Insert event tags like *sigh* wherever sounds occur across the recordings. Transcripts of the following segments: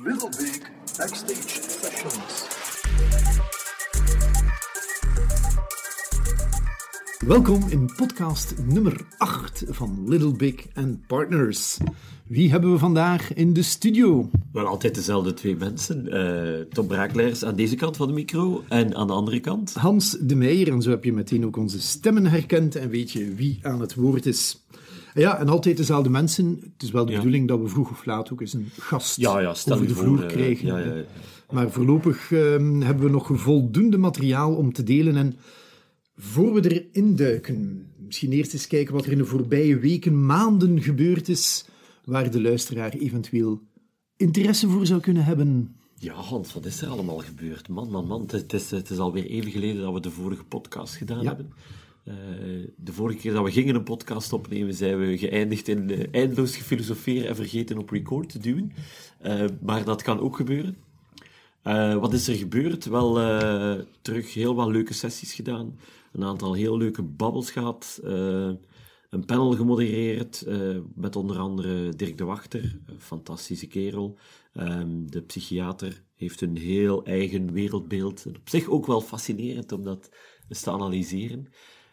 Little Big Backstage Sessions. Welkom in podcast nummer 8 van Little Big and Partners. Wie hebben we vandaag in de studio? Wel altijd dezelfde twee mensen. Uh, Tom Braakleers aan deze kant van de micro en aan de andere kant. Hans de Meijer. En zo heb je meteen ook onze stemmen herkend en weet je wie aan het woord is. Ja, en altijd dezelfde mensen. Het is wel de bedoeling dat we vroeg of laat ook eens een gast ja, ja, over de vloer voor, krijgen. ja, ja, Maar voorlopig uh, hebben we nog voldoende materiaal om te delen. En voor we erin duiken, misschien eerst eens kijken wat er in de voorbije weken, maanden gebeurd is, waar de luisteraar eventueel interesse voor zou kunnen hebben. Ja, Hans, wat is er allemaal gebeurd? Man, man, man. Het is, het is alweer even geleden dat we de vorige podcast gedaan hebben. Uh, de vorige keer dat we gingen een podcast opnemen, zijn we geëindigd in uh, eindeloos gefilosoferen en vergeten op record te duwen. Uh, maar dat kan ook gebeuren. wat is er gebeurd? Wel, terug heel wat leuke sessies gedaan. Een aantal heel leuke babbels gehad. een panel gemodereerd met onder andere Dirk de Wachter, een fantastische kerel. Um, de psychiater heeft een heel eigen wereldbeeld. En op zich ook wel fascinerend om dat eens te analyseren.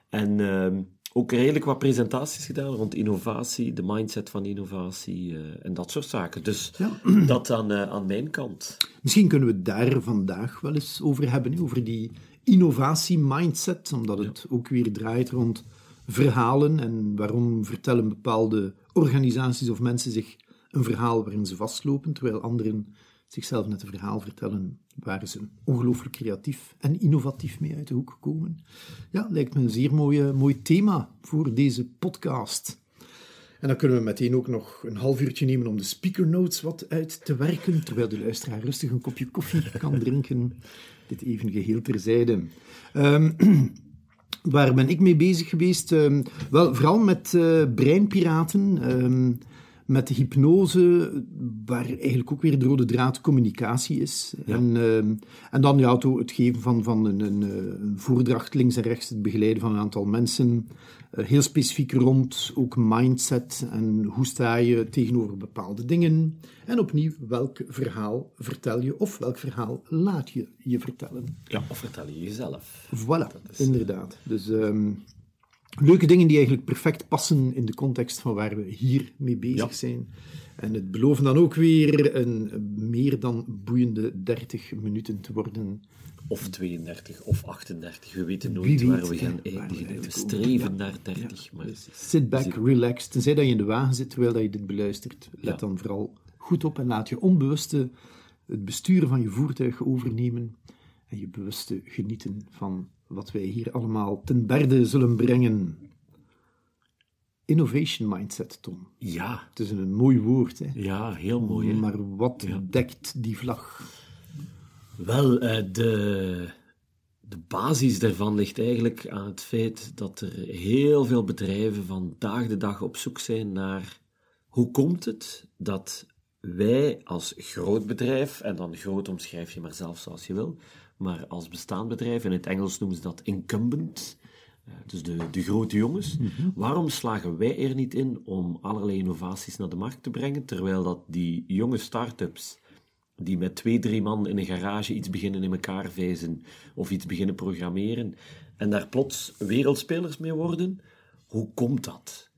En uh, ook redelijk wat presentaties gedaan rond innovatie, de mindset van innovatie uh, en dat soort zaken. Dus ja. *clears throat* dat aan, uh, aan mijn kant. Misschien kunnen we het daar vandaag wel eens over hebben, over die innovatie-mindset, omdat het ja. ook weer draait rond verhalen en waarom vertellen bepaalde organisaties of mensen zich een verhaal waarin ze vastlopen, terwijl anderen zichzelf net een verhaal vertellen waar ze ongelooflijk creatief en innovatief mee uit de hoek komen. Ja, lijkt me een zeer mooie, mooi thema voor deze podcast. En dan kunnen we meteen ook nog een half uurtje nemen om de speaker notes wat uit te werken, terwijl de luisteraar rustig een kopje koffie *laughs* kan drinken. Dit even geheel terzijde. Um, *clears throat* waar ben ik mee bezig geweest? Um, wel, vooral met uh, breinpiraten. Um, met de hypnose, waar eigenlijk ook weer de rode draad communicatie is. Ja. En, uh, en dan ja, het geven van, van een, een, een, voordracht links en rechts, het begeleiden van een aantal mensen. Uh, heel specifiek rond ook mindset en hoe sta je tegenover bepaalde dingen. En opnieuw, welk verhaal vertel je of welk verhaal laat je je vertellen. Ja, of vertel je jezelf. Voilà, is, inderdaad. Dus... Um, leuke dingen die eigenlijk perfect passen in de context van waar we hier mee bezig ja. zijn. En het beloven dan ook weer een meer dan boeiende 30 minuten te worden. Of 32 of 38, we weten nooit weet, waar we gaan eindigen. We, streven ja. naar 30. Ja. Maar dus sit back, relax. Tenzij dat je in de wagen zit terwijl je dit beluistert, let dan vooral goed op en laat je onbewuste het besturen van je voertuig overnemen en je bewuste genieten van wat wij hier allemaal ten berde zullen brengen. Innovation mindset, Tom. Ja. Het is een mooi woord, hè? Ja, heel mooi. Hè? Maar wat ja. dekt die vlag? Wel, uh, de, de basis daarvan ligt eigenlijk aan het feit dat er heel veel bedrijven vandaag de dag op zoek zijn naar hoe komt het dat wij als groot bedrijf, en dan groot omschrijf je maar zelf zoals je wil, maar als bestaand bedrijf, in het Engels noemen ze dat incumbent, dus de, de grote jongens. Mm -hmm. Waarom slagen wij er niet in om allerlei innovaties naar de markt te brengen, terwijl dat die jonge start-ups, die met twee, drie man in een garage iets beginnen in elkaar vijzen, of iets beginnen programmeren, en daar plots wereldspelers mee worden, hoe komt dat?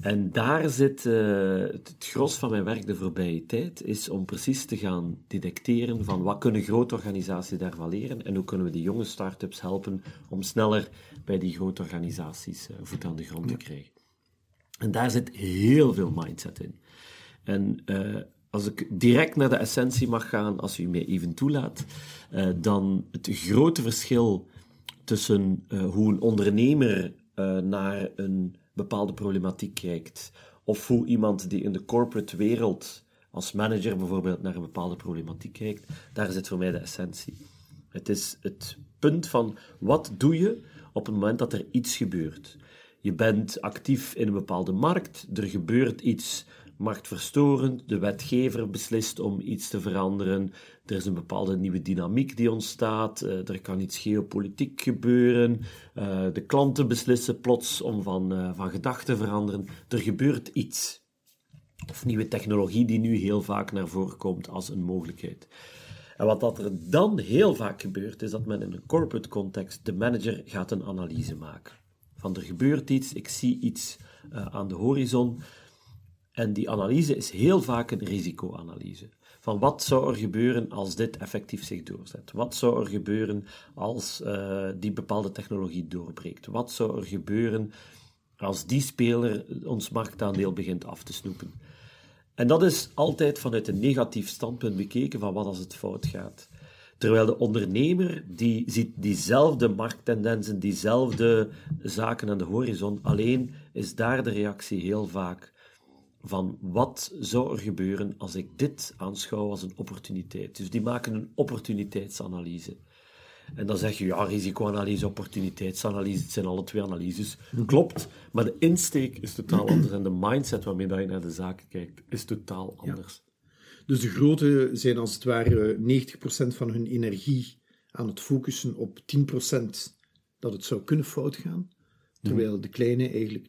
En daar zit uh, het gros van mijn werk de voorbije tijd, is om precies te gaan detecteren van wat kunnen grote organisaties daarvan leren en hoe kunnen we die jonge start-ups helpen om sneller bij die grote organisaties uh, voet aan de grond te krijgen. En daar zit heel veel mindset in. En uh, als ik direct naar de essentie mag gaan, als u mij even toelaat, dan het grote verschil tussen hoe een ondernemer naar een bepaalde problematiek kijkt. Of hoe iemand die in de corporate wereld als manager bijvoorbeeld naar een bepaalde problematiek kijkt, daar zit voor mij de essentie. Het is het punt van wat doe je op het moment dat er iets gebeurt. Je bent actief in een bepaalde markt, er gebeurt iets marktverstorend, de wetgever beslist om iets te veranderen, er is een bepaalde nieuwe dynamiek die ontstaat, uh, er kan iets geopolitiek gebeuren, uh, de klanten beslissen plots om van, uh, van gedachten te veranderen, er gebeurt iets. Of nieuwe technologie die nu heel vaak naar voren komt als een mogelijkheid. En wat dat er dan heel vaak gebeurt, is dat men in een corporate context, de manager gaat een analyse maken. Van er gebeurt iets, ik zie iets aan de horizon. En die analyse is heel vaak een risicoanalyse. Van wat zou er gebeuren als dit effectief zich doorzet? Wat zou er gebeuren als uh, die bepaalde technologie doorbreekt? Wat zou er gebeuren als die speler ons marktaandeel begint af te snoepen? En dat is altijd vanuit een negatief standpunt bekeken van wat als het fout gaat. Terwijl de ondernemer, die ziet diezelfde markttendensen, diezelfde zaken aan de horizon, alleen is daar de reactie heel vaak van wat zou er gebeuren als ik dit aanschouw als een opportuniteit. Dus die maken een opportuniteitsanalyse. En dan zeg je, ja, risicoanalyse, opportuniteitsanalyse, het zijn alle twee analyses. Klopt, maar de insteek is totaal anders en de mindset waarmee je naar de zaken kijkt is totaal anders. Dus de grote zijn als het ware 90% van hun energie aan het focussen op 10% dat het zou kunnen fout gaan. Terwijl de kleine eigenlijk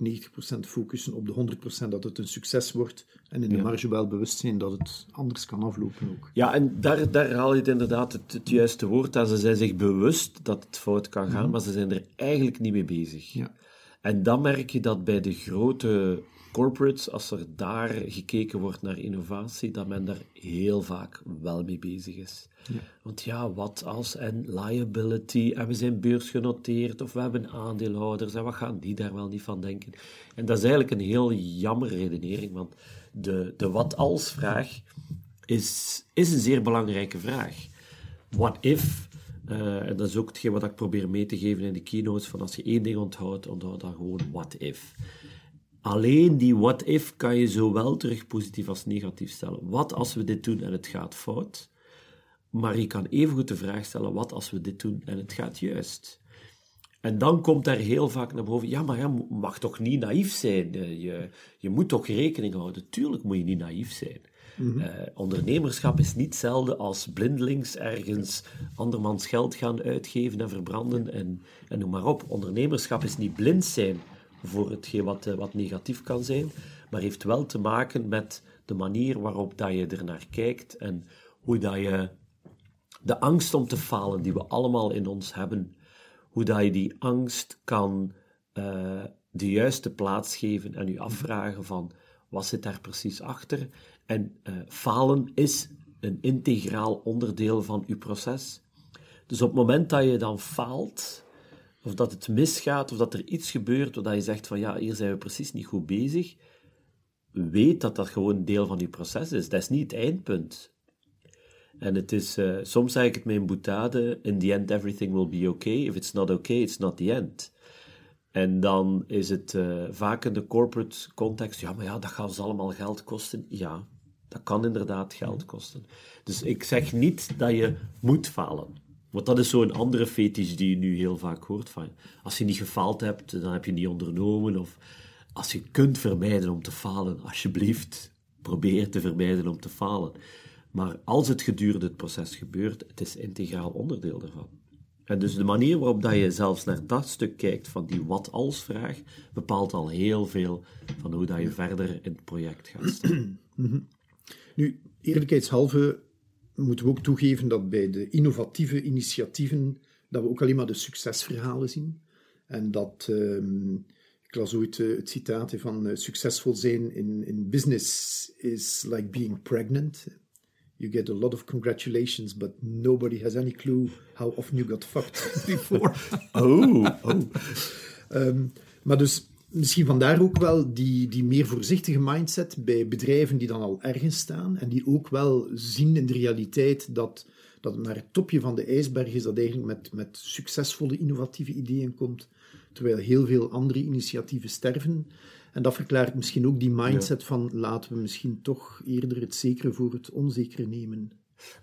90% focussen op de 100% dat het een succes wordt en in de marge wel bewust zijn dat het anders kan aflopen ook. Ja, en daar, daar haal je het inderdaad het, juiste woord aan. Ze zijn zich bewust dat het fout kan gaan, mhm. maar ze zijn er eigenlijk niet mee bezig. Ja. En dan merk je dat bij de grote corporates, als er daar gekeken wordt naar innovatie, dat men daar heel vaak wel mee bezig is. Ja. Want ja, wat als en liability, en we zijn beursgenoteerd, of we hebben aandeelhouders, en wat gaan die daar wel niet van denken? En dat is eigenlijk een heel jammer redenering, want de, de wat-als-vraag is, is een zeer belangrijke vraag. What if uh, en dat is ook hetgeen wat ik probeer mee te geven in de keynotes, van als je één ding onthoudt, onthoud dan gewoon what if. Alleen die what if kan je zowel terug positief als negatief stellen. Wat als we dit doen en het gaat fout? Maar je kan evengoed de vraag stellen, wat als we dit doen en het gaat juist? En dan komt daar heel vaak naar boven, ja, maar je mag toch niet naïef zijn? Eh, je, je moet toch rekening houden? Tuurlijk moet je niet naïef zijn. Mhm. Eh, ondernemerschap is niet hetzelfde als blindelings ergens andermans geld gaan uitgeven en verbranden en, en noem maar op. Ondernemerschap is niet blind zijn voor hetgeen wat, eh, wat negatief kan zijn, maar heeft wel te maken met de manier waarop dat je er naar kijkt en hoe dat je de angst om te falen die we allemaal in ons hebben, hoe dat je die angst kan uh, de juiste plaats geven en je afvragen van wat zit daar precies achter. En uh, falen is een integraal onderdeel van je proces. Dus op het moment dat je dan faalt, of dat het misgaat, of dat er iets gebeurt waar je zegt van ja, hier zijn we precies niet goed bezig, weet dat dat gewoon deel van je proces is. Dat is niet het eindpunt. En het is, uh, soms zeg ik het met een boutade, in the end everything will be okay. If it's not okay, it's not the end. En dan is het uh, vaak in de corporate context, ja, maar ja, dat gaat ons allemaal geld kosten. Ja, dat kan inderdaad geld kosten. Dus ik zeg niet dat je moet falen. Want dat is zo'n andere fetish die je nu heel vaak hoort. Van, als je niet gefaald hebt, dan heb je niet ondernomen. Of als je kunt vermijden om te falen, alsjeblieft, probeer te vermijden om te falen. Maar als het gedurende het proces gebeurt, het is integraal onderdeel daarvan. En dus de manier waarop dat je zelfs naar dat stuk kijkt van die wat-als-vraag, bepaalt al heel veel van hoe dat je verder in het project gaat staan. *clears throat* Mhm. Nu, eerlijkheidshalve moeten we ook toegeven dat bij de innovatieve initiatieven dat we ook alleen maar de succesverhalen zien. En dat, um, ik las ooit uh, het citaat van uh, succesvol zijn in, in business is like being pregnant. You get a lot of congratulations, but nobody has any clue how often you got fucked *laughs* before. oh, oh. Um, maar dus misschien vandaar ook wel die, die meer voorzichtige mindset bij bedrijven die dan al ergens staan en die ook wel zien in de realiteit dat, dat het naar het topje van de ijsberg is, dat eigenlijk met, met succesvolle innovatieve ideeën komt, terwijl heel veel andere initiatieven sterven. En dat verklaart misschien ook die mindset van laten we misschien toch eerder het zekere voor het onzekere nemen.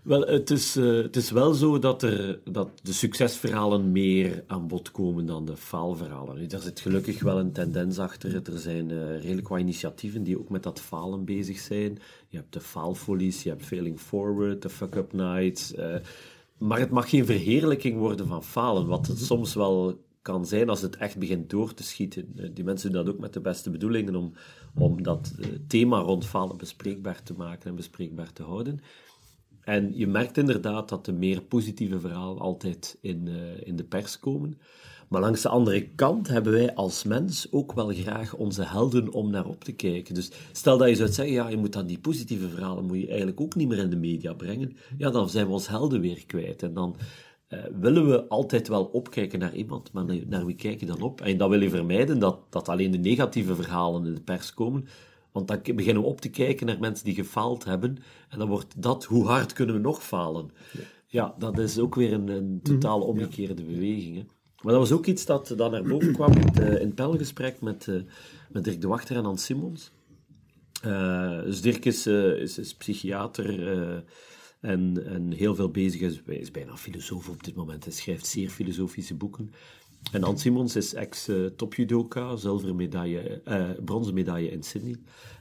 Wel, het is, uh, het is wel zo dat, er, dat de succesverhalen meer aan bod komen dan de faalverhalen. Daar zit gelukkig wel een tendens achter. Er zijn uh, redelijk wat initiatieven die ook met dat falen bezig zijn. Je hebt de faalfolies, je hebt Failing Forward, de Fuck-Up Nights. Uh, maar het mag geen verheerlijking worden van falen, wat het soms wel kan zijn als het echt begint door te schieten. Eh, die mensen doen dat ook met de beste bedoelingen om, om dat eh, thema rond falen bespreekbaar te maken en bespreekbaar te houden. En je merkt inderdaad dat de meer positieve verhalen altijd in, uh, in de pers komen. Maar langs de andere kant hebben wij als mens ook wel graag onze helden om naar op te kijken. Dus stel dat je zou zeggen, ja, je moet dan die positieve verhalen moet je eigenlijk ook niet meer in de media brengen. Ja, dan zijn we ons helden weer kwijt. En dan uh, willen we altijd wel opkijken naar iemand, maar naar wie kijk je dan op? En dan wil je vermijden dat, dat alleen de negatieve verhalen in de pers komen, want dan beginnen we op te kijken naar mensen die gefaald hebben, en dan wordt dat, hoe hard kunnen we nog falen? Ja, dat is ook weer een, een totaal mhm. omgekeerde beweging. Hè? Maar dat was ook iets dat dan naar boven kwam in het, in pelgesprek met, uh, met Dirk de Wachter en Hans Simons. Uh, dus Dirk is, is, is psychiater en, en heel veel bezig. Is, is bijna filosoof op dit moment. Hij schrijft zeer filosofische boeken. En Hans Simons is ex-topjudoka, zilveren medaille, bronzen medaille in Sydney.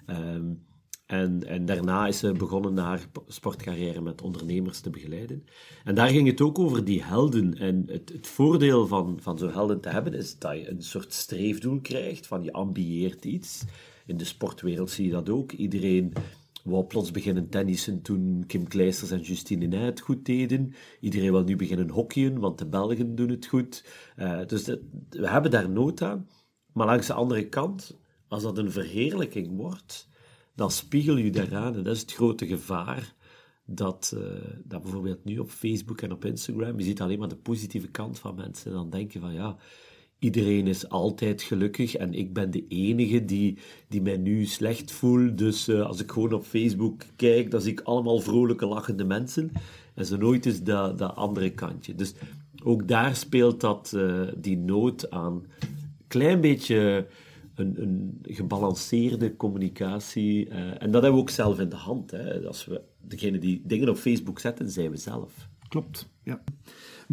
Um, en, en daarna is ze begonnen haar sportcarrière met ondernemers te begeleiden. En daar ging het ook over die helden. En het, het voordeel van, van zo'n helden te hebben is dat je een soort streefdoel krijgt, van je ambieert iets. In de sportwereld zie je dat ook. Iedereen wou plots beginnen tennissen toen Kim Kleisters en Justine Nij het goed deden. Iedereen wil nu beginnen hockeyen, want de Belgen doen het goed. Uh, dus we hebben daar nood aan. Maar langs de andere kant, als dat een verheerlijking wordt dan spiegel je daaraan. En dat is het grote gevaar dat, uh, dat bijvoorbeeld nu op Facebook en op Instagram, je ziet alleen maar de positieve kant van mensen. En dan denk je van ja, iedereen is altijd gelukkig en ik ben de enige die, die mij nu slecht voel. Dus uh, als ik gewoon op Facebook kijk, dan zie ik allemaal vrolijke, lachende mensen. En zo nooit is dat, dat andere kantje. Dus ook daar speelt dat, uh, die nood aan. Klein beetje een, een gebalanceerde communicatie. Uh, en dat hebben we ook zelf in de hand. Hè. Als we degene die dingen op Facebook zetten, zijn we zelf. Klopt, ja.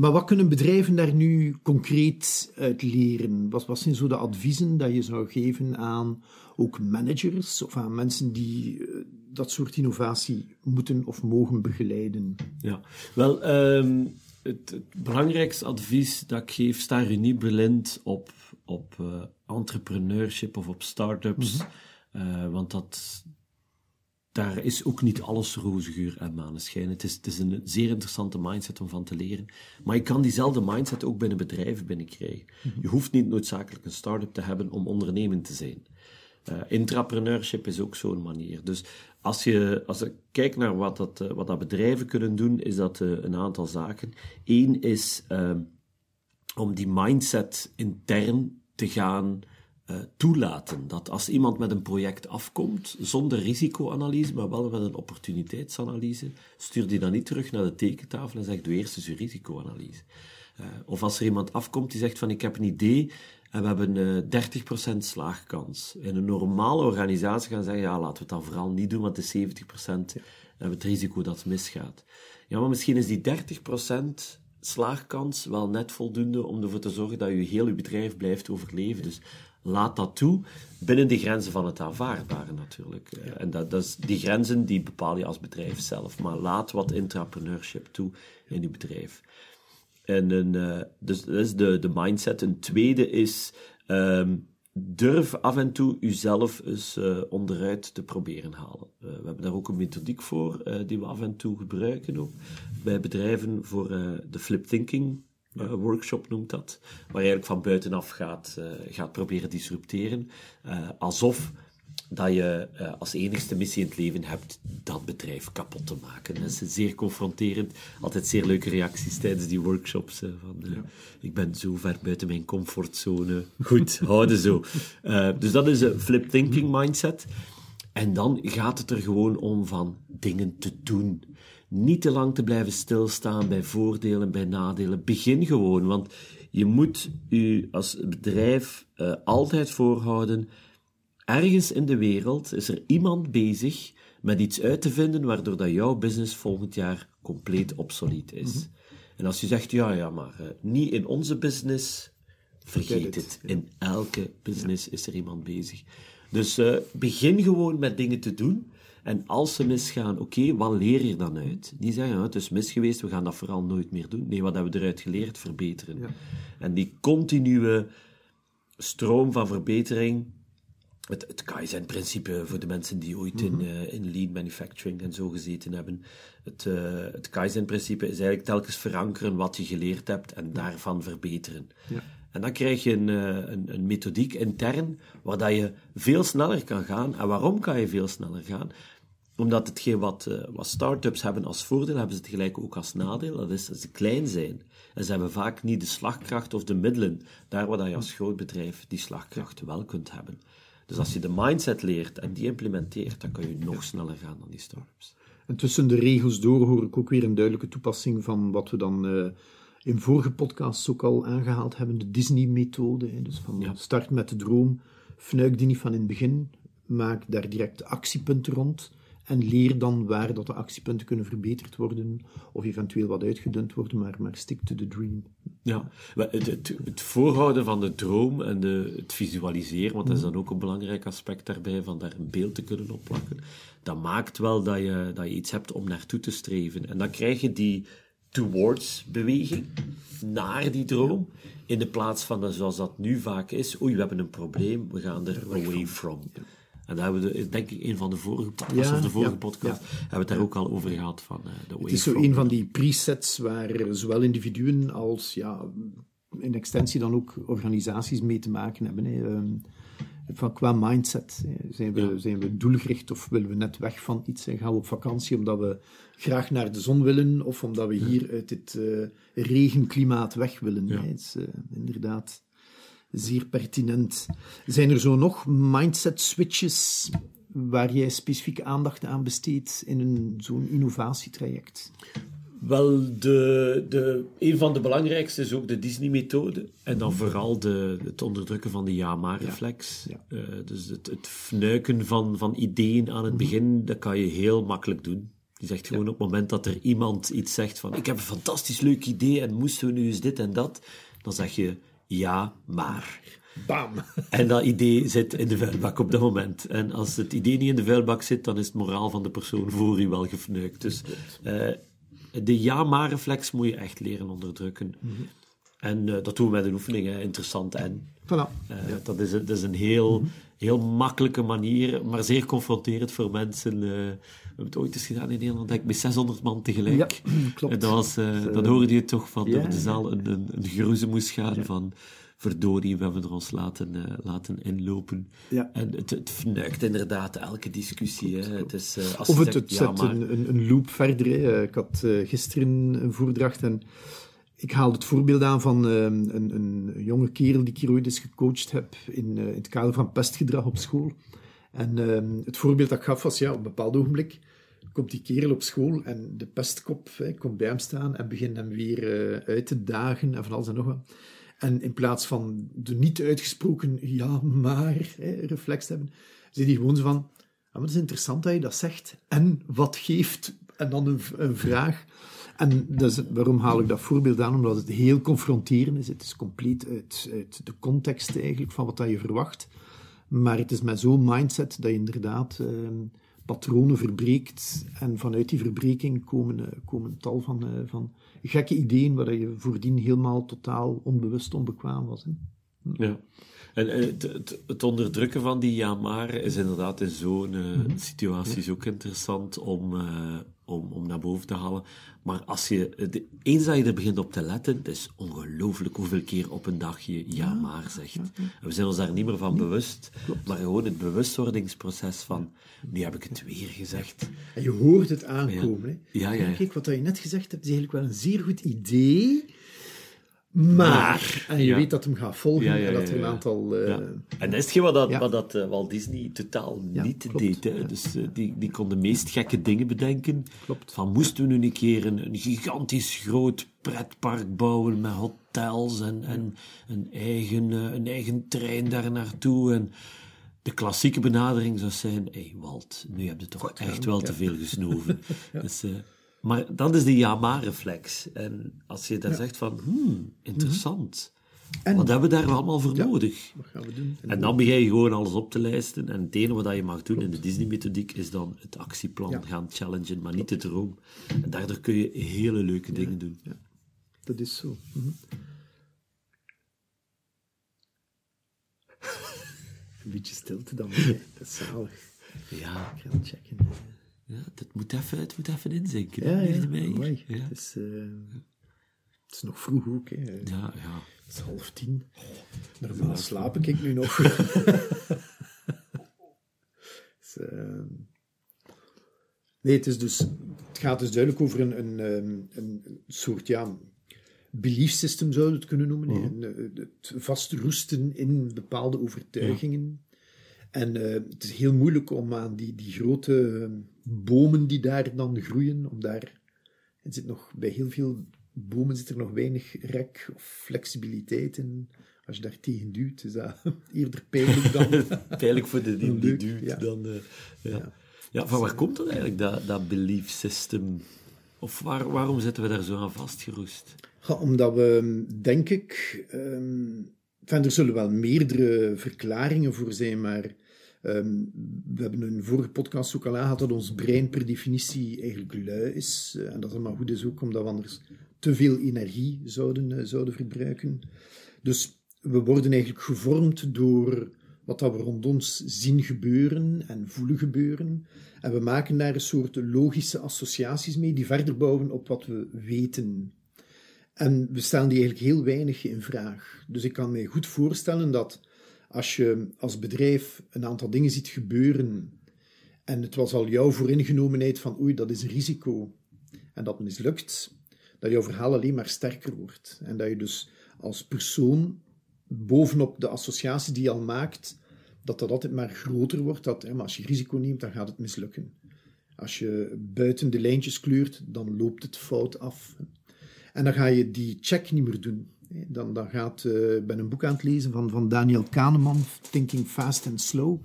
Maar wat kunnen bedrijven daar nu concreet uit leren? Wat, wat zijn zo de adviezen dat je zou geven aan ook managers of aan mensen die uh, dat soort innovatie moeten of mogen begeleiden? Ja, wel, um, het, het, belangrijkste advies dat ik geef, sta er niet blind op, op uh, entrepreneurship of op start-ups. Mm -hmm. want dat, daar is ook niet alles roze geur en maneschijn. Het is, het is een zeer interessante mindset om van te leren. Maar je kan diezelfde mindset ook binnen bedrijven binnenkrijgen. -hmm. Je hoeft niet noodzakelijk een start-up te hebben om ondernemend te zijn. Uh, intrapreneurship is ook zo'n manier. Dus als je, als je kijkt naar wat dat, uh, wat dat bedrijven kunnen doen, is dat uh, een aantal zaken. Eén is ehm, om die mindset intern te gaan toelaten. Dat als iemand met een project afkomt, zonder risicoanalyse, maar wel met een opportuniteitsanalyse, stuur die dan niet terug naar de tekentafel en zegt, doe eerst eens je risicoanalyse. of als er iemand afkomt die zegt van, ik heb een idee, en we hebben uh, 30% slaagkans. In een normale organisatie gaan zeggen, ja, laten we het dan vooral niet doen, want is 70%. En we hebben het risico dat het misgaat. Ja, maar misschien is die 30% slaagkans wel net voldoende om ervoor te zorgen dat je heel je bedrijf blijft overleven. Dus laat dat toe, binnen de grenzen van het aanvaardbare natuurlijk. En dat, dat is, die grenzen die bepaal je als bedrijf zelf. Maar laat wat intrapreneurship toe in je bedrijf. En een, uh, dus dat is de, de mindset. Een tweede is, um, durf af en toe jezelf eens uh, onderuit te proberen halen. Uh, we hebben daar ook een methodiek voor, die we af en toe gebruiken ook, bij bedrijven voor de flip thinking workshop noemt dat, waar je eigenlijk van buitenaf gaat, gaat proberen disrupteren, alsof dat je uh, als enigste missie in het leven hebt dat bedrijf kapot te maken. Dat is zeer confronterend. Altijd zeer leuke reacties tijdens die workshops. Uh, van, uh, ja. Ik ben zo ver buiten mijn comfortzone. Goed, *laughs* houden zo. dus dat is een flip thinking mindset. En dan gaat het er gewoon om van dingen te doen. Niet te lang te blijven stilstaan bij voordelen, bij nadelen. Begin gewoon, want je moet je als bedrijf altijd voorhouden Ergens in de wereld is er iemand bezig met iets uit te vinden waardoor dat jouw business volgend jaar compleet obsolet is. Mhm. En als je zegt, ja, ja, maar uh, niet in onze business, vergeet het. het. In elke business ja. is er iemand bezig. Dus uh, begin gewoon met dingen te doen. En als ze misgaan, oké, wat leer je dan uit? Niet zeggen, "Ah, het is mis geweest, we gaan dat vooral nooit meer doen. Nee, wat hebben we eruit geleerd? Verbeteren. En die continue stroom van verbetering, het, het Kaizen-principe voor de mensen die ooit in, eh, in lean manufacturing en zo gezeten hebben. Het, eh, het Kaizen-principe is eigenlijk telkens verankeren wat je geleerd hebt en daarvan verbeteren. Ja. En dan krijg je een, eh, een, een methodiek intern waar dat je veel sneller kan gaan. En waarom kan je veel sneller gaan? Omdat hetgeen wat, eh, wat start-ups hebben als voordeel, hebben ze het gelijk ook als nadeel. Dat is dat ze klein zijn. En ze hebben vaak niet de slagkracht of de middelen, daar waar je als groot bedrijf die slagkracht wel kunt hebben. Dus als je de mindset leert en die implementeert, dan kan je nog sneller gaan dan die start-ups. En tussen de regels door hoor ik ook weer een duidelijke toepassing van wat we dan eh, in vorige podcasts ook al aangehaald hebben, de Disney-methode. Dus van Ja. start met de droom, fnuik die niet van in het begin, maak daar direct actiepunten rond en leer dan waar dat de actiepunten kunnen verbeterd worden of eventueel wat uitgedund worden, maar, maar stick to the dream. Ja, het, het, het voorhouden van de droom en de, het visualiseren, want dat is dan ook een belangrijk aspect daarbij, van daar een beeld te kunnen opplakken, dat maakt wel dat je, dat je iets hebt om naartoe te streven. En dan krijg je die towards beweging, naar die droom, in de plaats van, zoals dat nu vaak is, oei, we hebben een probleem, we gaan er away from. En daar hebben we, de, denk ik, een van de vorige podcasts, Ja, of de vorige ja, podcast, ja. hebben we het daar ook al over gehad, van eh, de Het is zo een van die presets waar zowel individuen als ja, in extensie dan ook organisaties mee te maken hebben. Hè. Ehm, Van qua mindset. Zijn we, Ja. zijn we doelgericht of willen we net weg van iets en gaan we op vakantie omdat we graag naar de zon willen of omdat we hier uit dit eh, regenklimaat weg willen. Ja. Het is eh, inderdaad zeer pertinent. Zijn er zo nog mindset switches waar jij specifieke aandacht aan besteedt in een, zo'n innovatietraject? Wel, de, de, een van de belangrijkste is ook de Disney-methode. En dan vooral de, het onderdrukken van de ja-maar-reflex. Ja. Eh, dus het, het fnuiken van, van ideeën aan het begin, dat kan je heel makkelijk doen. Je zegt gewoon op het moment dat er iemand iets zegt van ik heb een fantastisch leuk idee en moesten we nu eens dit en dat, dan zeg je ja, maar. Bam! *laughs* En dat idee zit in de vuilbak op dat moment. En als het idee niet in de vuilbak zit, dan is het moraal van de persoon voor u wel gefnuikt. Dus de ja-maar-reflex moet je echt leren onderdrukken. En eh, dat doen we met een oefening, hè. interessant en. Voilà. Eh, dat, is dat is een heel, heel makkelijke manier, maar zeer confronterend voor mensen. eh, we hebben het ooit eens gedaan in Nederland, denk ik, met 600 man tegelijk. Ja, *clears throat* klopt. En dat was, dan hoorde je toch van ja, door de ja. zaal een, een, een gaan van verdorie, we hebben er ons laten, eh, laten inlopen. Ja. En het, het fnuikt inderdaad elke discussie. Hè. Het is, eh, als Of het, zegt, het ja, zet maar- een, een, een loop verder. hè. Eh, Ik had gisteren een voordracht en ik haalde het voorbeeld aan van een, een jonge kerel die ik hier ooit eens gecoacht heb in, in het kader van pestgedrag op school. En eh, het voorbeeld dat ik gaf was, ja, op een bepaald ogenblik komt die kerel op school en de pestkop hè, komt bij hem staan en begint hem weer uit te dagen en van alles en nog wat. En in plaats van de niet uitgesproken ja, maar hè, reflex te hebben, zei hij gewoon zo van, ja, maar het is interessant dat je dat zegt. En wat geeft? En dan een vraag. En dus, waarom haal ik dat voorbeeld aan? Omdat het heel confronterend is. Het is compleet uit, uit de context eigenlijk van wat dat je verwacht. Maar het is met zo'n mindset dat je inderdaad ehm, patronen verbreekt. En vanuit die verbreking komen, eh, komen tal van, eh, van gekke ideeën waar je voordien helemaal totaal onbewust onbekwaam was. Hè. Ja. En eh, het, het, het onderdrukken van die ja maar is inderdaad in zo'n eh, situaties ook interessant om, om, om naar boven te halen. Maar als je, de, eens dat je er begint op te letten, het is ongelooflijk hoeveel keer op een dag je ja maar zegt. En we zijn ons daar niet meer van bewust, maar gewoon het bewustwordingsproces van, nu heb ik het weer gezegd. En je hoort het aankomen. Hè. Ja, ja, ja. Kijk, wat je net gezegd hebt, is eigenlijk wel een zeer goed idee. Maar, en je ja. weet dat hem gaat volgen Ja, ja, en dat er een aantal... eh, Ja. En dat is hetgeen wat, dat, wat dat, eh, Walt Disney totaal niet klopt. deed. Hè. Dus eh, die, die kon de meest gekke dingen bedenken. Klopt. Van moesten we nu een keer een, een gigantisch groot pretpark bouwen met hotels en, en een, eigen, een eigen trein daar naartoe. En de klassieke benadering zou zijn, hé hey Walt, nu heb je toch echt wel te veel gesnoven. *laughs* dus, maar dat is de ja-maar-reflex. En als je dan zegt van, hmm, interessant. En, wat hebben we daar allemaal voor nodig? Wat gaan we doen? En, dan begin je gewoon alles op te lijsten. En het enige wat je mag doen in de Disney-methodiek is dan het actieplan gaan challengen, maar niet de droom. En daardoor kun je hele leuke dingen doen. Ja. Dat is zo. Mhm. *laughs* Een beetje stilte dan. *laughs* Dat is zalig. Ja. Ik ga het checken. Ja, het moet even, het moet even inzinken. Ja, ja. Mij. ja. Het, is, uh, het is nog vroeg ook. Hè. Ja, ja. Het is half tien. Normaal slaap ik nu nog. *laughs* *laughs* dus, uh, nee, het, is dus, het gaat dus duidelijk over een, een, een, een soort ja, belief system, zou je het kunnen noemen. Mm -hmm. Het vastroesten in bepaalde overtuigingen. Ja. En uh, het is heel moeilijk om aan die, die grote uh, bomen die daar dan groeien, om daar... Er zit nog, bij heel veel bomen zit er nog weinig rek of flexibiliteit in. Als je daar tegen duwt, is dat *laughs* eerder pijnlijk dan... *laughs* pijnlijk voor de die, *laughs* die duwt ja. dan... Uh, ja. ja. ja, van waar komt dat eigenlijk, dat, dat belief system? Of waar, waarom zitten we daar zo aan vastgeroest? Ja, omdat we, denk ik... Um, Enfin, er zullen wel meerdere verklaringen voor zijn, maar um, we hebben een vorige podcast ook al aangehaald dat ons brein per definitie eigenlijk lui is. Uh, en dat het maar goed is ook omdat we anders te veel energie zouden, uh, zouden verbruiken. Dus we worden eigenlijk gevormd door wat dat we rond ons zien gebeuren en voelen gebeuren. En we maken daar een soort logische associaties mee die verder bouwen op wat we weten. En we stellen die eigenlijk heel weinig in vraag. Dus ik kan me goed voorstellen dat als je als bedrijf een aantal dingen ziet gebeuren en het was al jouw vooringenomenheid van oei, dat is risico en dat mislukt, dat jouw verhaal alleen maar sterker wordt. En dat je dus als persoon bovenop de associatie die je al maakt, dat dat altijd maar groter wordt. Dat, hè, maar als je risico neemt, dan gaat het mislukken. Als je buiten de lijntjes kleurt, dan loopt het fout af. En dan ga je die check niet meer doen. Dan, dan gaat, uh, ik ben een boek aan het lezen van, van Daniel Kahneman, Thinking Fast and Slow.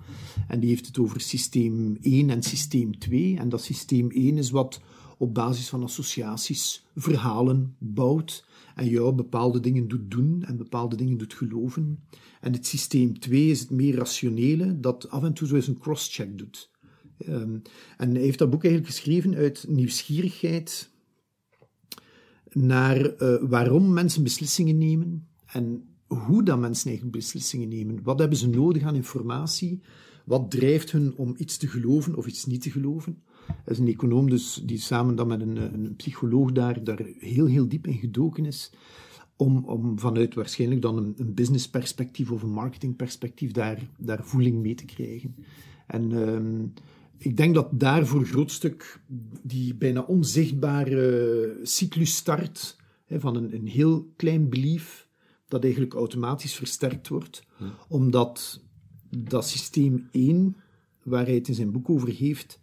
En die heeft het over systeem 1 en systeem 2. En dat systeem 1 is wat op basis van associaties verhalen bouwt. En jou bepaalde dingen doet doen en bepaalde dingen doet geloven. En het systeem 2 is het meer rationele, dat af en toe zo eens een crosscheck doet. Um, en hij heeft dat boek eigenlijk geschreven uit nieuwsgierigheid naar uh, waarom mensen beslissingen nemen en hoe dat mensen eigenlijk beslissingen nemen. Wat hebben ze nodig aan informatie? Wat drijft hun om iets te geloven of iets niet te geloven? Er is een econoom dus, die samen dan met een, een psycholoog daar, daar heel, heel diep in gedoken is. Om, om vanuit waarschijnlijk dan een, een businessperspectief of een marketingperspectief daar, daar voeling mee te krijgen. En um, ik denk dat daar voor een groot stuk die bijna onzichtbare cyclus start hè, van een, een, heel klein belief dat eigenlijk automatisch versterkt wordt, omdat dat systeem 1, waar hij het in zijn boek over heeft,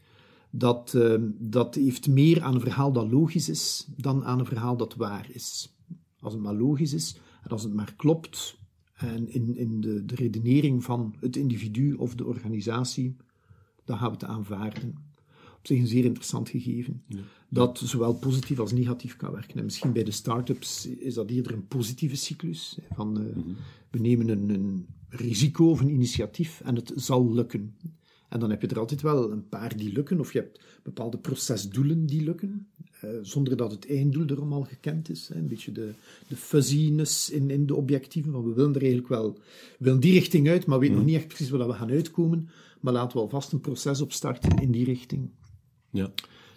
dat, uh, dat heeft meer aan een verhaal dat logisch is dan aan een verhaal dat waar is. Als het maar logisch is en als het maar klopt en in, in de, de redenering van het individu of de organisatie, dan gaan we het aanvaarden. Op zich een zeer interessant gegeven. Ja. Dat zowel positief als negatief kan werken. En misschien bij de start-ups is dat eerder een positieve cyclus. Van, uh, mm-hmm. We nemen een, een, risico of een initiatief en het zal lukken. En dan heb je er altijd wel een paar die lukken, of je hebt bepaalde procesdoelen die lukken, uh, zonder dat het einddoel er allemaal gekend is. Hè. Een beetje de, de fuzziness in, in de objectieven, van we willen er eigenlijk wel, we willen die richting uit, maar weten mm. nog niet echt precies waar we gaan uitkomen, maar laten we alvast een proces opstarten in die richting. Ja.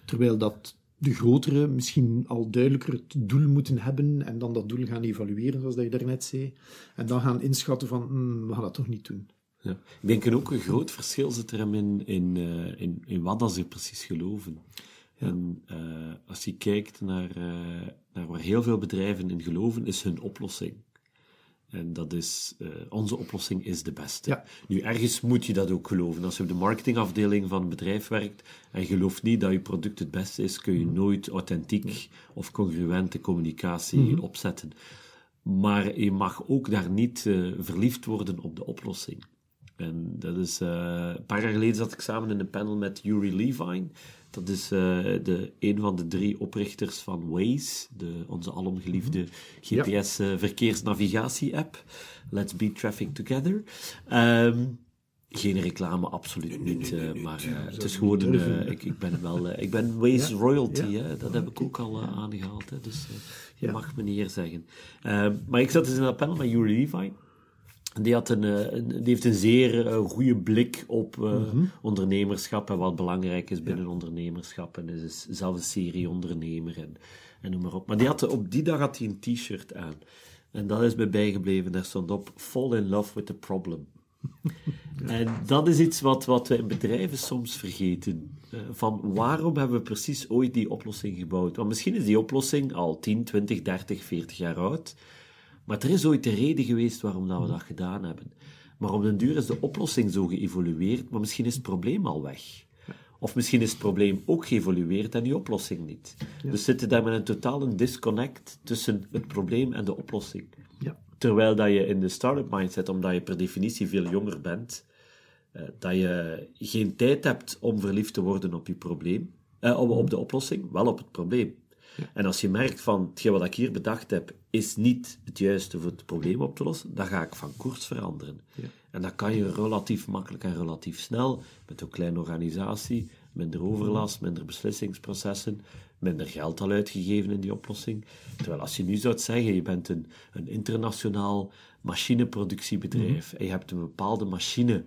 Terwijl dat de grotere misschien al duidelijker het doel moeten hebben en dan dat doel gaan evalueren, zoals dat je daarnet zei, en dan gaan inschatten van, mm, we gaan dat toch niet doen. Ja. Ik denk ook een groot verschil zit er in, in, uh, in, in wat dat ze precies geloven. Ja. En uh, als je kijkt naar, uh, naar waar heel veel bedrijven in geloven, is hun oplossing. En dat is, uh, onze oplossing is de beste. Ja. Nu, ergens moet je dat ook geloven. Als je op de marketingafdeling van een bedrijf werkt en je gelooft niet dat je product het beste is, kun je mm-hmm. nooit authentiek of congruente communicatie mm-hmm. opzetten. Maar je mag ook daar niet uh, verliefd worden op de oplossing. En dat is, uh, een paar jaar geleden zat ik samen in een panel met Yuri Levine. Dat is uh, de, een van de drie oprichters van Waze, de, onze alomgeliefde GPS-verkeersnavigatie-app. Let's Beat Traffic Together. Um, geen reclame, absoluut niet. Maar uh, het is gewoon een. Uh, ik, ik ben wel. ik ben Waze ja, Royalty, ja, hè, dat heb ik ook al aangehaald. Hè, dus je mag meneer zeggen. maar ik zat dus in dat panel met Yuri Levi. Die, had een, een, die heeft een zeer goede blik op mm-hmm. ondernemerschap en wat belangrijk is binnen ondernemerschap. En is zelf een serie-ondernemer en, en noem maar op. Maar die had, op die dag had hij een t-shirt aan. En dat is mij bijgebleven. Daar stond op: Fall in love with the problem. *laughs* En dat is iets wat, wat we in bedrijven soms vergeten. Uh, van waarom hebben we precies ooit die oplossing gebouwd? Want misschien is die oplossing al 10, 20, 30, 40 jaar oud. Maar er is ooit de reden geweest waarom dat we dat gedaan hebben. Maar op den duur is de oplossing zo geëvolueerd, maar misschien is het probleem al weg. Of misschien is het probleem ook geëvolueerd en die oplossing niet. Ja. Dus zitten daar met een totale disconnect tussen het probleem en de oplossing. Ja. Terwijl dat je in de start-up mindset, omdat je per definitie veel jonger bent, uh, dat je geen tijd hebt om verliefd te worden op je probleem, op, op, de oplossing, wel op het probleem. En als je merkt van, hetgeen wat ik hier bedacht heb, is niet het juiste voor het probleem op te lossen, dan ga ik van koers veranderen. En dat kan je relatief makkelijk en relatief snel, met een kleine organisatie, minder overlast, minder beslissingsprocessen, minder geld al uitgegeven in die oplossing. Terwijl als je nu zou zeggen, je bent een, een internationaal machineproductiebedrijf mm en je hebt een bepaalde machine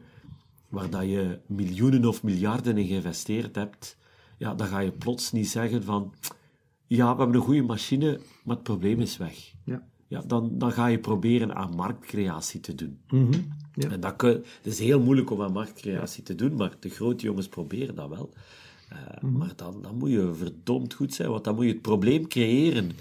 waar dat je miljoenen of miljarden in geïnvesteerd hebt, ja, dan ga je plots niet zeggen van, ja, we hebben een goede machine, maar het probleem is weg. Ja. Ja, dan, dan ga je proberen aan marktcreatie te doen. Mm -hmm. ja. En dat kun, het is heel moeilijk om aan marktcreatie te doen, maar de grote jongens proberen dat wel. Uh, mm -hmm. Maar dan, dan moet je verdomd goed zijn, want dan moet je het probleem creëren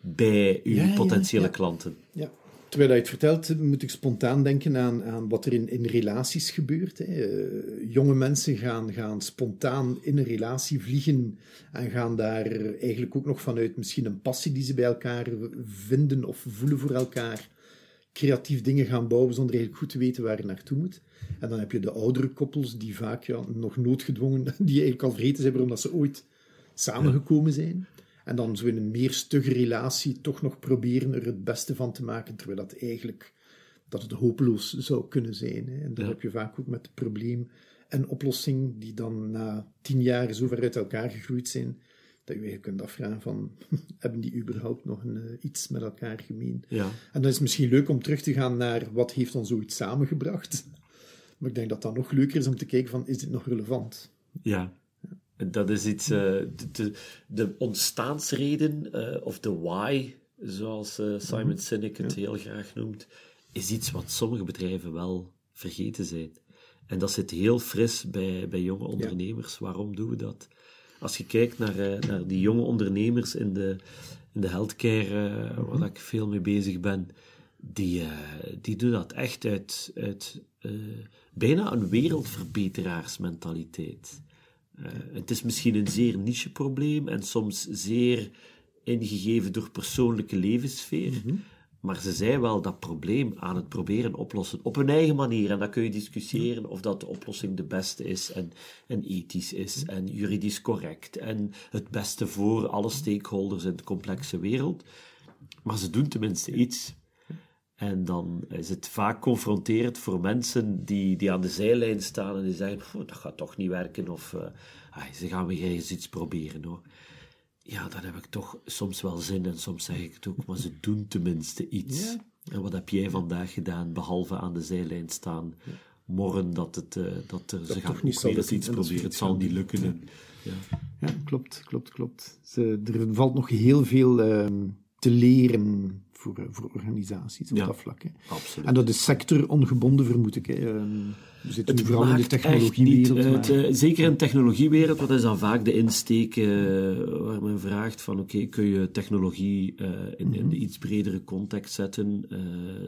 bij je potentiële ja, klanten. Ja. Terwijl je het vertelt, moet ik spontaan denken aan, aan wat er in, in relaties gebeurt. Hè. Uh, jonge mensen gaan, gaan spontaan in een relatie vliegen en gaan daar eigenlijk ook nog vanuit misschien een passie die ze bij elkaar vinden of voelen voor elkaar, creatief dingen gaan bouwen zonder eigenlijk goed te weten waar je naartoe moet. En dan heb je de oudere koppels die vaak ja, nog noodgedwongen, *laughs* die eigenlijk al vreten zijn omdat ze ooit samengekomen zijn. En dan zo in een meer stugge relatie toch nog proberen er het beste van te maken, terwijl dat eigenlijk dat het hopeloos zou kunnen zijn. Hè. En dan Ja. heb je vaak ook met het probleem en oplossing die dan na tien jaar zo ver uit elkaar gegroeid zijn, dat je eigenlijk kunt afvragen van, *laughs* hebben die überhaupt nog een, eh, iets met elkaar gemeen? Ja. En dan is het misschien leuk om terug te gaan naar wat heeft ons ooit samengebracht. *laughs* Maar ik denk dat dat nog leuker is om te kijken van, is dit nog relevant? Ja. Dat is iets, eh, de, de, de ontstaansreden, eh, of de why, zoals eh, Simon Sinek het heel graag noemt, is iets wat sommige bedrijven wel vergeten zijn. En dat zit heel fris bij, bij jonge ondernemers. Waarom doen we dat? Als je kijkt naar, naar die jonge ondernemers in de, in de healthcare, eh, waar ik veel mee bezig ben, die, die doen dat echt uit, uit bijna een wereldverbeteraarsmentaliteit. Eh, het is misschien een zeer niche probleem en soms zeer ingegeven door persoonlijke levenssfeer. Maar ze zijn wel dat probleem aan het proberen oplossen op hun eigen manier. En dan kun je discussiëren of dat de oplossing de beste is en, en ethisch is en juridisch correct en het beste voor alle stakeholders in de complexe wereld. Maar ze doen tenminste iets. En dan is het vaak confronterend voor mensen die, die aan de zijlijn staan en die zeggen, "Pff, dat gaat toch niet werken, of uh, ah, ze gaan weer eens iets proberen hoor. Ja, dan heb ik toch soms wel zin en soms zeg ik het ook, maar ze doen tenminste iets. Ja. En wat heb jij vandaag gedaan, behalve aan de zijlijn staan, morren dat, het, uh, dat er, ze gaan toch niet weer eens iets proberen, het zal niet lukken. En, ja. Ja, klopt, klopt, klopt. Ze, er valt nog heel veel ehm, te leren voor, eh, voor organisaties op Ja. dat vlak. Hè. Absoluut. En dat is sectorongebonden, vermoed ik. Hè. Ehm, we zitten Het vooral in de technologiewereld. niet maar- eh, zeker in de technologiewereld, wat is dan vaak de insteek eh, waar men vraagt van oké, kun je technologie in, in de iets bredere context zetten,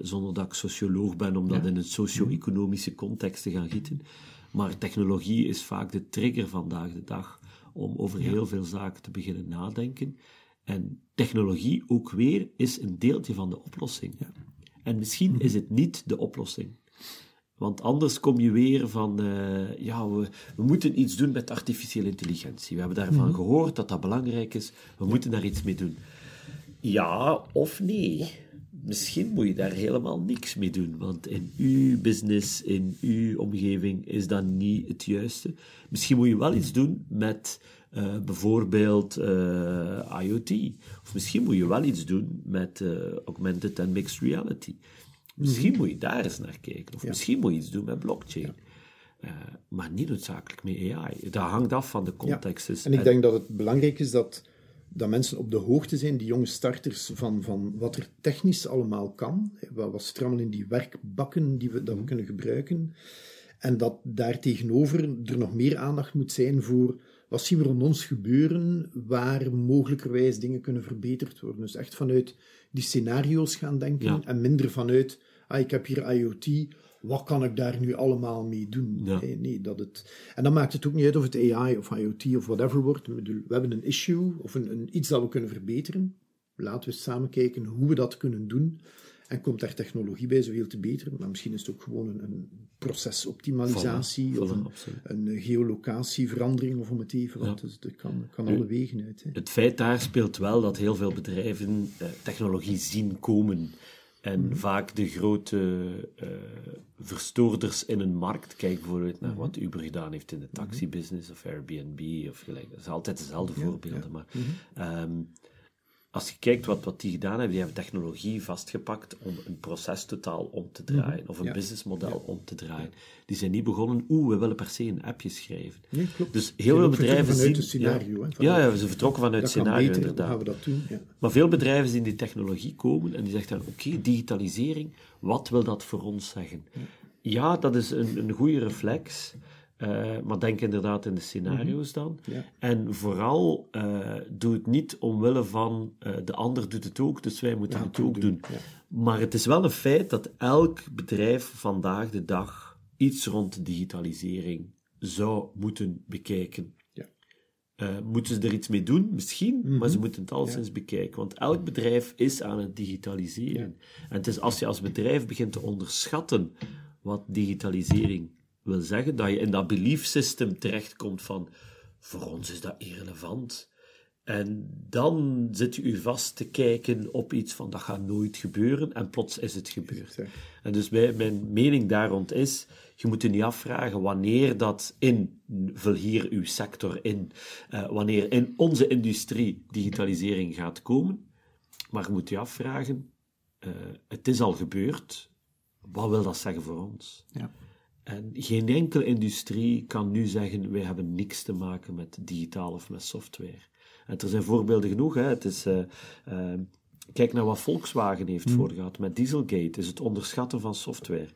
zonder dat ik socioloog ben, om dat Ja. in een socio-economische context te gaan gieten. Maar technologie is vaak de trigger vandaag de dag om over heel veel zaken te beginnen nadenken. En technologie ook weer is een deeltje van de oplossing. En misschien is het niet de oplossing. Want anders kom je weer van, uh, ja, we, we, moeten iets doen met artificiële intelligentie. We hebben daarvan mhm. gehoord dat dat belangrijk is. We moeten daar iets mee doen. Ja of nee? Misschien moet je daar helemaal niks mee doen, want in uw business, in uw omgeving is dat niet het juiste. Misschien moet je wel iets doen met uh, bijvoorbeeld uh, IoT. Of misschien moet je wel iets doen met uh, augmented and mixed reality. Misschien mhm. moet je daar eens naar kijken. Of misschien moet je iets doen met blockchain. maar niet noodzakelijk met AI. Dat hangt af van de context. Ja. En ik denk dat het belangrijk is dat, dat mensen op de hoogte zijn, die jonge starters, van, van wat er technisch allemaal kan. Wat, wat zit er allemaal in die werkbakken die we, dat we mhm. kunnen gebruiken. En dat daartegenover er nog meer aandacht moet zijn voor wat zien we rond ons gebeuren waar mogelijkerwijs dingen kunnen verbeterd worden. Dus echt vanuit die scenario's gaan denken en minder vanuit, ah, ik heb hier IoT, wat kan ik daar nu allemaal mee doen? Nee, nee, dat het... En dan maakt het ook niet uit of het AI of IoT of whatever wordt. We hebben een issue of een, een iets dat we kunnen verbeteren. Laten we samen kijken hoe we dat kunnen doen. En komt daar technologie bij, zoveel te beter. Maar misschien is het ook gewoon een, een procesoptimalisatie of een, een, geolocatieverandering, of om het even. Dus dat kan, kan alle wegen uit. Hè. Het feit daar speelt wel dat heel veel bedrijven eh, technologie zien komen. En mhm. vaak de grote uh, verstoorders in een markt, kijk bijvoorbeeld naar mhm. wat Uber gedaan heeft in de mhm. taxibusiness of Airbnb of gelijk. Dat is altijd dezelfde voorbeelden. Maar um, als je kijkt wat, wat die gedaan hebben, die hebben technologie vastgepakt om een proces totaal om te draaien, mhm. of een businessmodel om te draaien. Die zijn niet begonnen, oeh, we willen per se een appje schrijven. Nee, klopt. Dus heel veel bedrijven zien... Het scenario, ja, ja, ze vertrokken vanuit het scenario, beter, inderdaad. Gaan we dat doen, Maar veel bedrijven zien die technologie komen en die zeggen dan, oké, digitalisering, wat wil dat voor ons zeggen? Ja, dat is een, een goede reflex, uh, maar denk inderdaad in de scenario's mhm. dan. En vooral, uh, doe het niet omwille van uh, de ander doet het ook, dus wij moeten het ook doen. Maar het is wel een feit dat elk bedrijf vandaag de dag iets rond digitalisering zou moeten bekijken. Moeten ze er iets mee doen? Misschien, maar ze mhm. moeten het al eens bekijken. Want elk bedrijf is aan het digitaliseren. En het is als je als bedrijf begint te onderschatten wat digitalisering wil zeggen dat je in dat belief system terechtkomt van voor ons is dat irrelevant. En dan zit je u vast te kijken op iets van dat gaat nooit gebeuren en plots is het gebeurd. En dus mijn mening daar rond is, je moet je niet afvragen wanneer dat in, vul hier uw sector in, uh, wanneer in onze industrie digitalisering gaat komen, maar je moet je afvragen, uh, het is al gebeurd, wat wil dat zeggen voor ons? Ja. En geen enkele industrie kan nu zeggen, wij hebben niks te maken met digitaal of met software. En er zijn voorbeelden genoeg. Hè. Het is, uh, uh, kijk naar wat Volkswagen heeft mm. voorgehad met Dieselgate, is het onderschatten van software.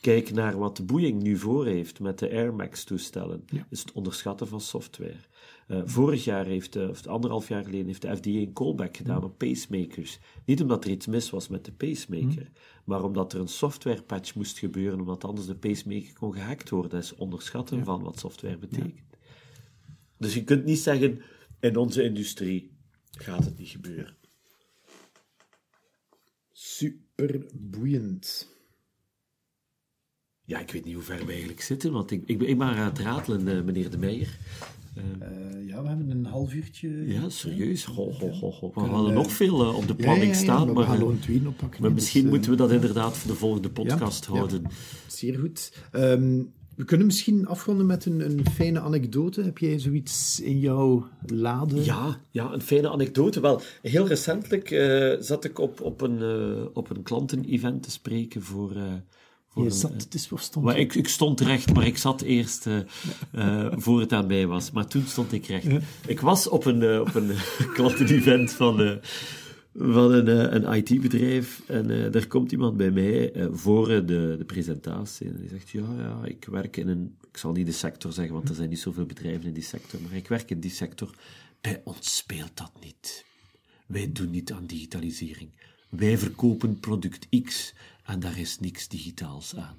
Kijk naar wat Boeing nu voor heeft met de Air Max-toestellen, is het onderschatten van software. Uh, vorig jaar heeft, uh, of anderhalf jaar geleden, heeft de FDA een callback gedaan mm. op pacemakers. Niet omdat er iets mis was met de pacemaker, mm. maar omdat er een software patch moest gebeuren, omdat anders de pacemaker kon gehackt worden. Dat is onderschatten van wat software betekent. Dus je kunt niet zeggen, in onze industrie gaat het niet gebeuren. Super boeiend. Ja, ik weet niet hoe ver we eigenlijk zitten, want ik, ik, ben, ik ben aan het ratelen, uh, meneer De Meijer. Uh, ja, we hebben een half uurtje. Ja, serieus. Ho, ho, ho, ho. We hadden nog veel uh, op de planning ja, ja, staan. maar, we gaan oppakken. Maar misschien dus, moeten we dat inderdaad voor de volgende podcast houden. zeer goed. Um, we kunnen misschien afronden met een, een, fijne anekdote. Heb jij zoiets in jouw lade? Ja, ja een fijne anekdote. Wel, heel recentelijk zat ik op, op een, op een klantenevent te spreken voor... Uh, je zat, stond maar ik, ik, stond recht, maar ik zat eerst voor het aan mij was. Maar toen stond ik recht. Ik was op een, op een *laughs* klantenevent van van een, eh, een IT-bedrijf en uh, daar komt iemand bij mij uh, voor de, de presentatie en die zegt, ja, ja, ik werk in een, ik zal niet de sector zeggen, want er zijn niet zoveel bedrijven in die sector, maar ik werk in die sector. Bij ons speelt dat niet. Wij doen niet aan digitalisering. Wij verkopen product X en daar is niks digitaals aan.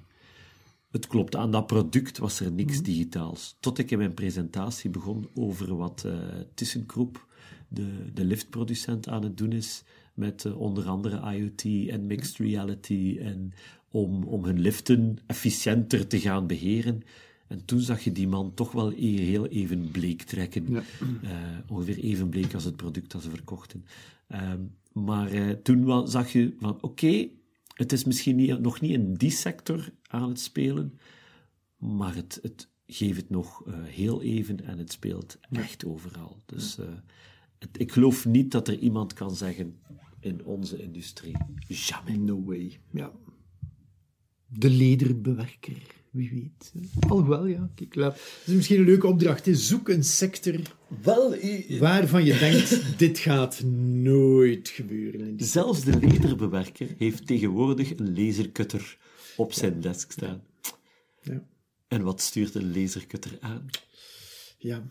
Het klopt, aan dat product was er niks mhm. digitaals. Tot ik in mijn presentatie begon over wat uh, ThyssenKrupp de, de liftproducent aan het doen is met uh, onder andere IoT en mixed reality en om, om hun liften efficiënter te gaan beheren. En toen zag je die man toch wel e- heel even bleek trekken. Ja. Eh, ongeveer even bleek als het product dat ze verkochten. Ehm, maar eh, toen zag je van, oké, het is misschien niet, nog niet in die sector aan het spelen, maar het, het geeft het nog eh, heel even en het speelt echt overal. Dus eh, het- ik geloof niet dat er iemand kan zeggen in onze industrie, jamais. No way. Ja. De lederbewerker, wie weet. Alhoewel, ja. Kijk, laat. Dat is misschien een leuke opdracht. hè. Zoek een sector Wel, waarvan je denkt, *laughs* dit gaat nooit gebeuren. In die... zelfs de lederbewerker heeft tegenwoordig een lasercutter op zijn desk staan. Ja. En wat stuurt een lasercutter aan? ja.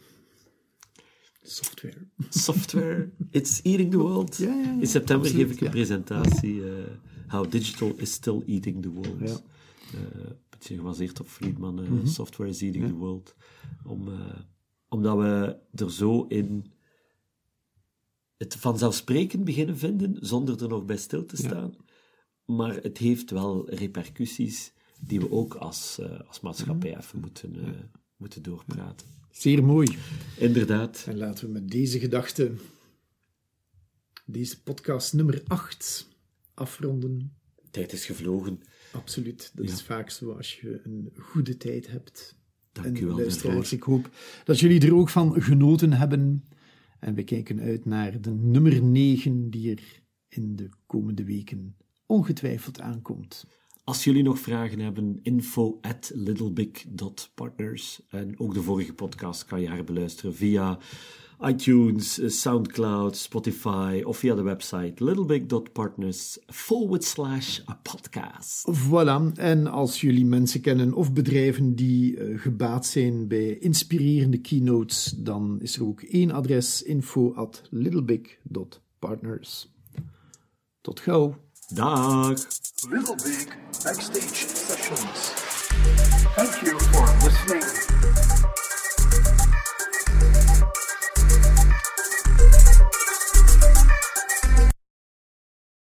Software. Software, *laughs* it's eating the world. Ja, ja, ja, In september absoluut, geef ik een presentatie, eh, How Digital is Still Eating the World. Ja. Een beetje gebaseerd op Friedman, eh, Mhm. Software is Eating the World. Om, eh, omdat we er zo in het vanzelfsprekend beginnen vinden, zonder er nog bij stil te staan. Maar het heeft wel repercussies die we ook als, eh, als maatschappij Mhm. even moeten, moeten doorpraten. Zeer mooi. Inderdaad. En laten we met deze gedachte deze podcast nummer 8 afronden. Tijd is gevlogen. Absoluut. Dat Ja. is vaak zo als je een goede tijd hebt. Dank en u wel ik hoop dat jullie er ook van genoten hebben. En we kijken uit naar de nummer 9 die er in de komende weken ongetwijfeld aankomt. Als jullie nog vragen hebben, info at littlebig.partners. En ook de vorige podcast kan je herbeluisteren via iTunes, eh, Soundcloud, Spotify of via de website littlebig.partners forward slash podcast. Voilà. En als jullie mensen kennen of bedrijven die eh, gebaat zijn bij inspirerende keynotes, dan is er ook één adres: info at littlebig.partners. Tot gauw. Dag! Little Big Backstage Sessions. Thank you for listening.